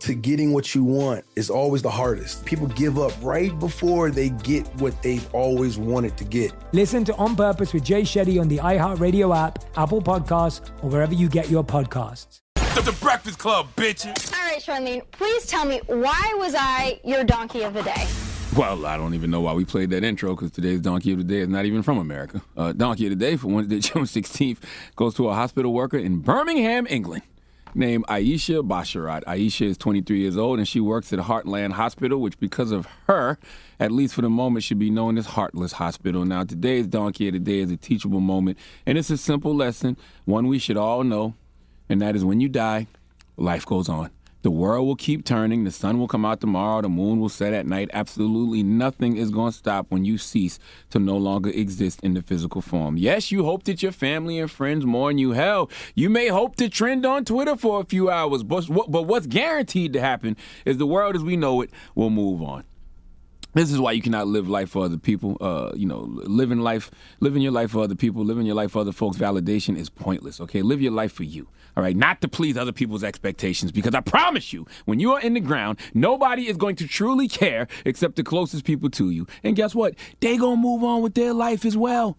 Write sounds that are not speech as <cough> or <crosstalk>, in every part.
to getting what you want is always the hardest. People give up right before they get what they've always wanted to get. Listen to On Purpose with Jay Shetty on the iHeartRadio app, Apple Podcasts, or wherever you get your podcasts. The, the Breakfast Club, bitches. All right, Charlene, please tell me why was I your donkey of the day? Well, I don't even know why we played that intro because today's Donkey of the Day is not even from America. Uh, Donkey of the Day for Wednesday, <laughs> June 16th goes to a hospital worker in Birmingham, England named Aisha Basharat. Aisha is 23 years old and she works at Heartland Hospital, which, because of her, at least for the moment, should be known as Heartless Hospital. Now, today's Donkey of the Day is a teachable moment, and it's a simple lesson, one we should all know, and that is when you die, life goes on. The world will keep turning. The sun will come out tomorrow. The moon will set at night. Absolutely nothing is going to stop when you cease to no longer exist in the physical form. Yes, you hope that your family and friends mourn you. Hell, you may hope to trend on Twitter for a few hours. But, but what's guaranteed to happen is the world as we know it will move on. This is why you cannot live life for other people. Uh, you know, living life, living your life for other people, living your life for other folks. Validation is pointless. Okay, live your life for you. All right, not to please other people's expectations. Because I promise you, when you are in the ground, nobody is going to truly care except the closest people to you. And guess what? They gonna move on with their life as well.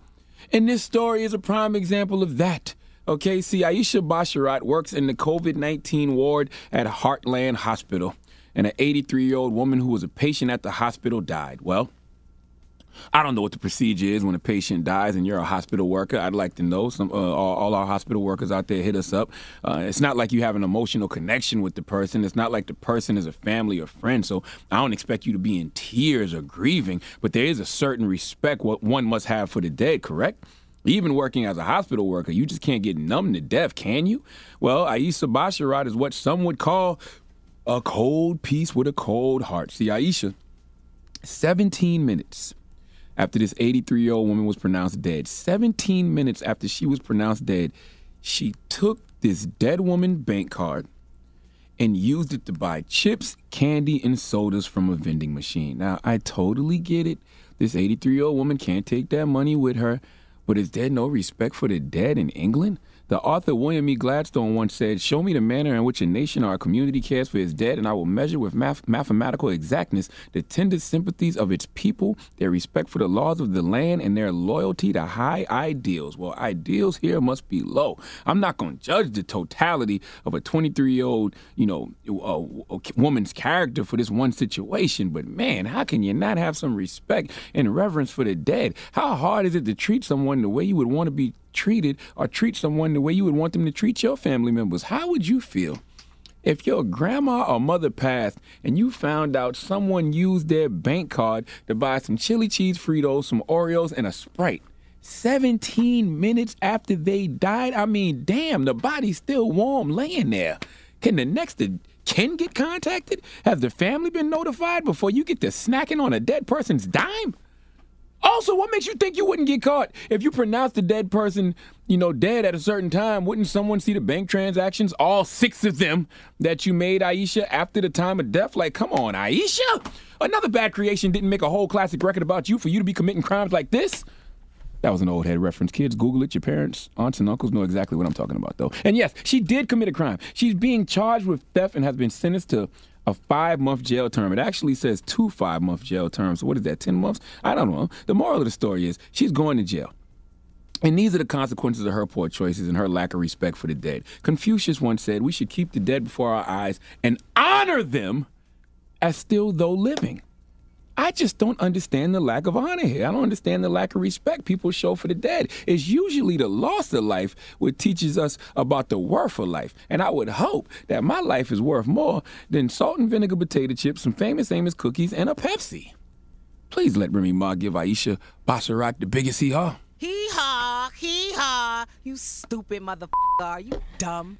And this story is a prime example of that. Okay, see, Aisha Basharat works in the COVID 19 ward at Heartland Hospital and an 83 year old woman who was a patient at the hospital died. Well, I don't know what the procedure is when a patient dies and you're a hospital worker. I'd like to know. Some uh, all, all, our hospital workers out there hit us up. Uh, it's not like you have an emotional connection with the person. It's not like the person is a family or friend. So I don't expect you to be in tears or grieving. But there is a certain respect what one must have for the dead. Correct? Even working as a hospital worker, you just can't get numb to death, can you? Well, Aisha Basharat is what some would call a cold piece with a cold heart. See, Aisha, 17 minutes after this 83 year old woman was pronounced dead, 17 minutes after she was pronounced dead, she took this dead woman bank card and used it to buy chips, candy, and sodas from a vending machine. Now, I totally get it. This 83 year old woman can't take that money with her, but is there no respect for the dead in England? The author William E. Gladstone once said, Show me the manner in which a nation or a community cares for its dead, and I will measure with math- mathematical exactness the tender sympathies of its people, their respect for the laws of the land, and their loyalty to high ideals. Well, ideals here must be low. I'm not going to judge the totality of a 23 year old, you know, woman's character for this one situation, but man, how can you not have some respect and reverence for the dead? How hard is it to treat someone the way you would want to be treated or treat someone the way you would want them to treat your family members. How would you feel if your grandma or mother passed and you found out someone used their bank card to buy some chili cheese Fritos, some Oreos, and a Sprite? 17 minutes after they died? I mean, damn, the body's still warm laying there. Can the next kin get contacted? Has the family been notified before you get to snacking on a dead person's dime? Also, what makes you think you wouldn't get caught if you pronounce the dead person, you know, dead at a certain time? Wouldn't someone see the bank transactions, all six of them, that you made Aisha after the time of death? Like, come on, Aisha! Another bad creation didn't make a whole classic record about you for you to be committing crimes like this. That was an old head reference. Kids, Google it. Your parents, aunts, and uncles know exactly what I'm talking about, though. And yes, she did commit a crime. She's being charged with theft and has been sentenced to a five month jail term. It actually says two five month jail terms. What is that, 10 months? I don't know. The moral of the story is she's going to jail. And these are the consequences of her poor choices and her lack of respect for the dead. Confucius once said, We should keep the dead before our eyes and honor them as still though living. I just don't understand the lack of honor here. I don't understand the lack of respect people show for the dead. It's usually the loss of life which teaches us about the worth of life. And I would hope that my life is worth more than salt and vinegar potato chips, some famous Amos cookies, and a Pepsi. Please let Remy Ma give Aisha Basharat the biggest hee haw. Hee haw, hee haw. You stupid motherfucker. Are you dumb?